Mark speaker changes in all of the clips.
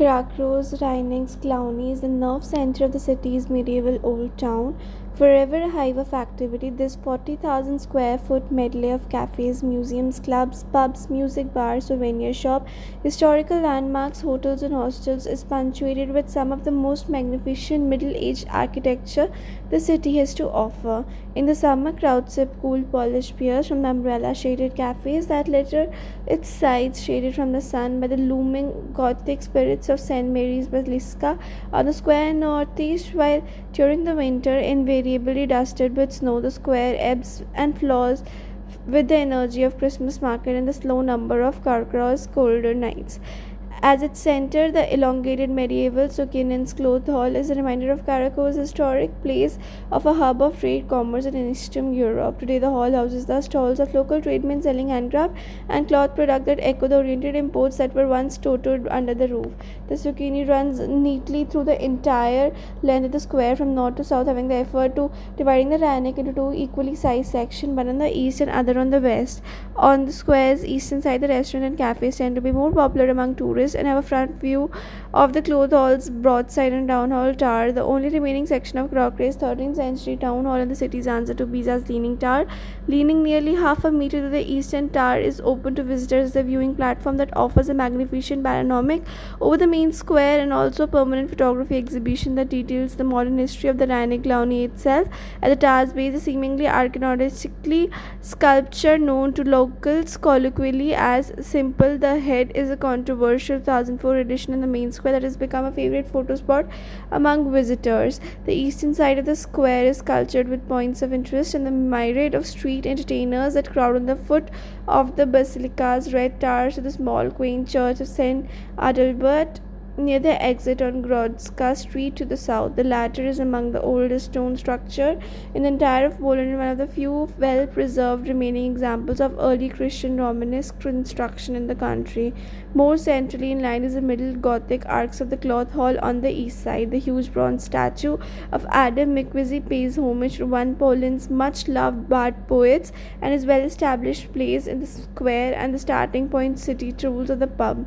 Speaker 1: Krakow's, Rynek's Główny is the nerve center of the city's medieval old town. Forever a hive of activity, this 40,000 square foot medley of cafes, museums, clubs, pubs, music bars, souvenir shop, historical landmarks, hotels, and hostels is punctuated with some of the most magnificent Middle Age architecture the city has to offer. In the summer, crowds sip cool, polished beers from the umbrella shaded cafes that litter its sides, shaded from the sun by the looming Gothic spirits of St. Mary's Basilica on the square northeast, while during the winter, invariably dusted with snow, the square ebbs and flows with the energy of Christmas market and the slow number of Krakow's colder nights. As its center, the elongated medieval Sukiennice Cloth Hall is a reminder of Krakow's historic place of a hub of trade, commerce, in Eastern Europe. Today, the hall houses the stalls of local tradesmen selling handcraft and cloth products that echo the oriented imports that were once stored under the roof. The Sukiennice runs neatly through the entire length of the square from north to south, having the effort to dividing the Rynek into two equally sized sections, one on the east and other on the west. On the square's eastern side, the restaurant and cafes tend to be more popular among tourists and have a front view of the cloth hall's broadside and town hall tower. The only remaining section of Krakow's 13th century town hall and the city's answer to Pisa's Leaning Tower, leaning nearly half a meter to the eastern tower, is open to visitors. The viewing platform that offers a magnificent panoramic over the main square and also a permanent photography exhibition that details the modern history of the Rynek Główny itself. At the tower's base, a seemingly archaeologically sculpture known to locals colloquially as Simple the Head is a controversial 2004 edition in the main square that has become a favorite photo spot among visitors. The eastern side of the square is sculptured with points of interest and the myriad of street entertainers that crowd on the foot of the basilica's red towers to the small quaint church of St. Adalbert near the exit on Grodzka Street to the south. The latter is among the oldest stone structure in the entire of Poland and one of the few well preserved remaining examples of early Christian Romanesque construction in the country. More centrally in line is the Middle Gothic arcs of the Cloth Hall on the east side. The huge bronze statue of Adam Mickiewicz pays homage to one Poland's much loved bard poets and his well established place in the square and the starting point city trolls of the pub.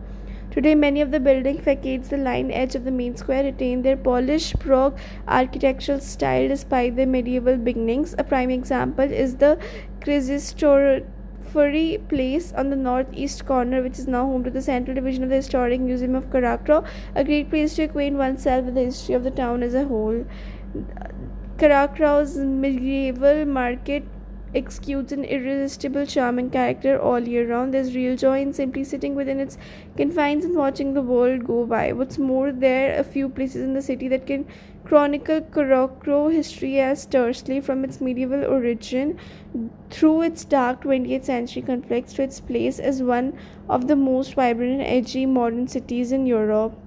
Speaker 1: Today, many of the building facades the line edge of the main square retain their polished Prague architectural style despite their medieval beginnings. A prime example is the Krzysztofory Place on the northeast corner, which is now home to the Central Division of the Historic Museum of Krakow, a great place to acquaint oneself with the history of the town as a whole. Krakow's medieval market exudes an irresistible charm and character all year round. There's real joy in simply sitting within its confines and watching the world go by. What's more, there are a few places in the city that can chronicle Krakow history as tersely from its medieval origin through its dark 20th century conflicts to its place as one of the most vibrant and edgy modern cities in Europe.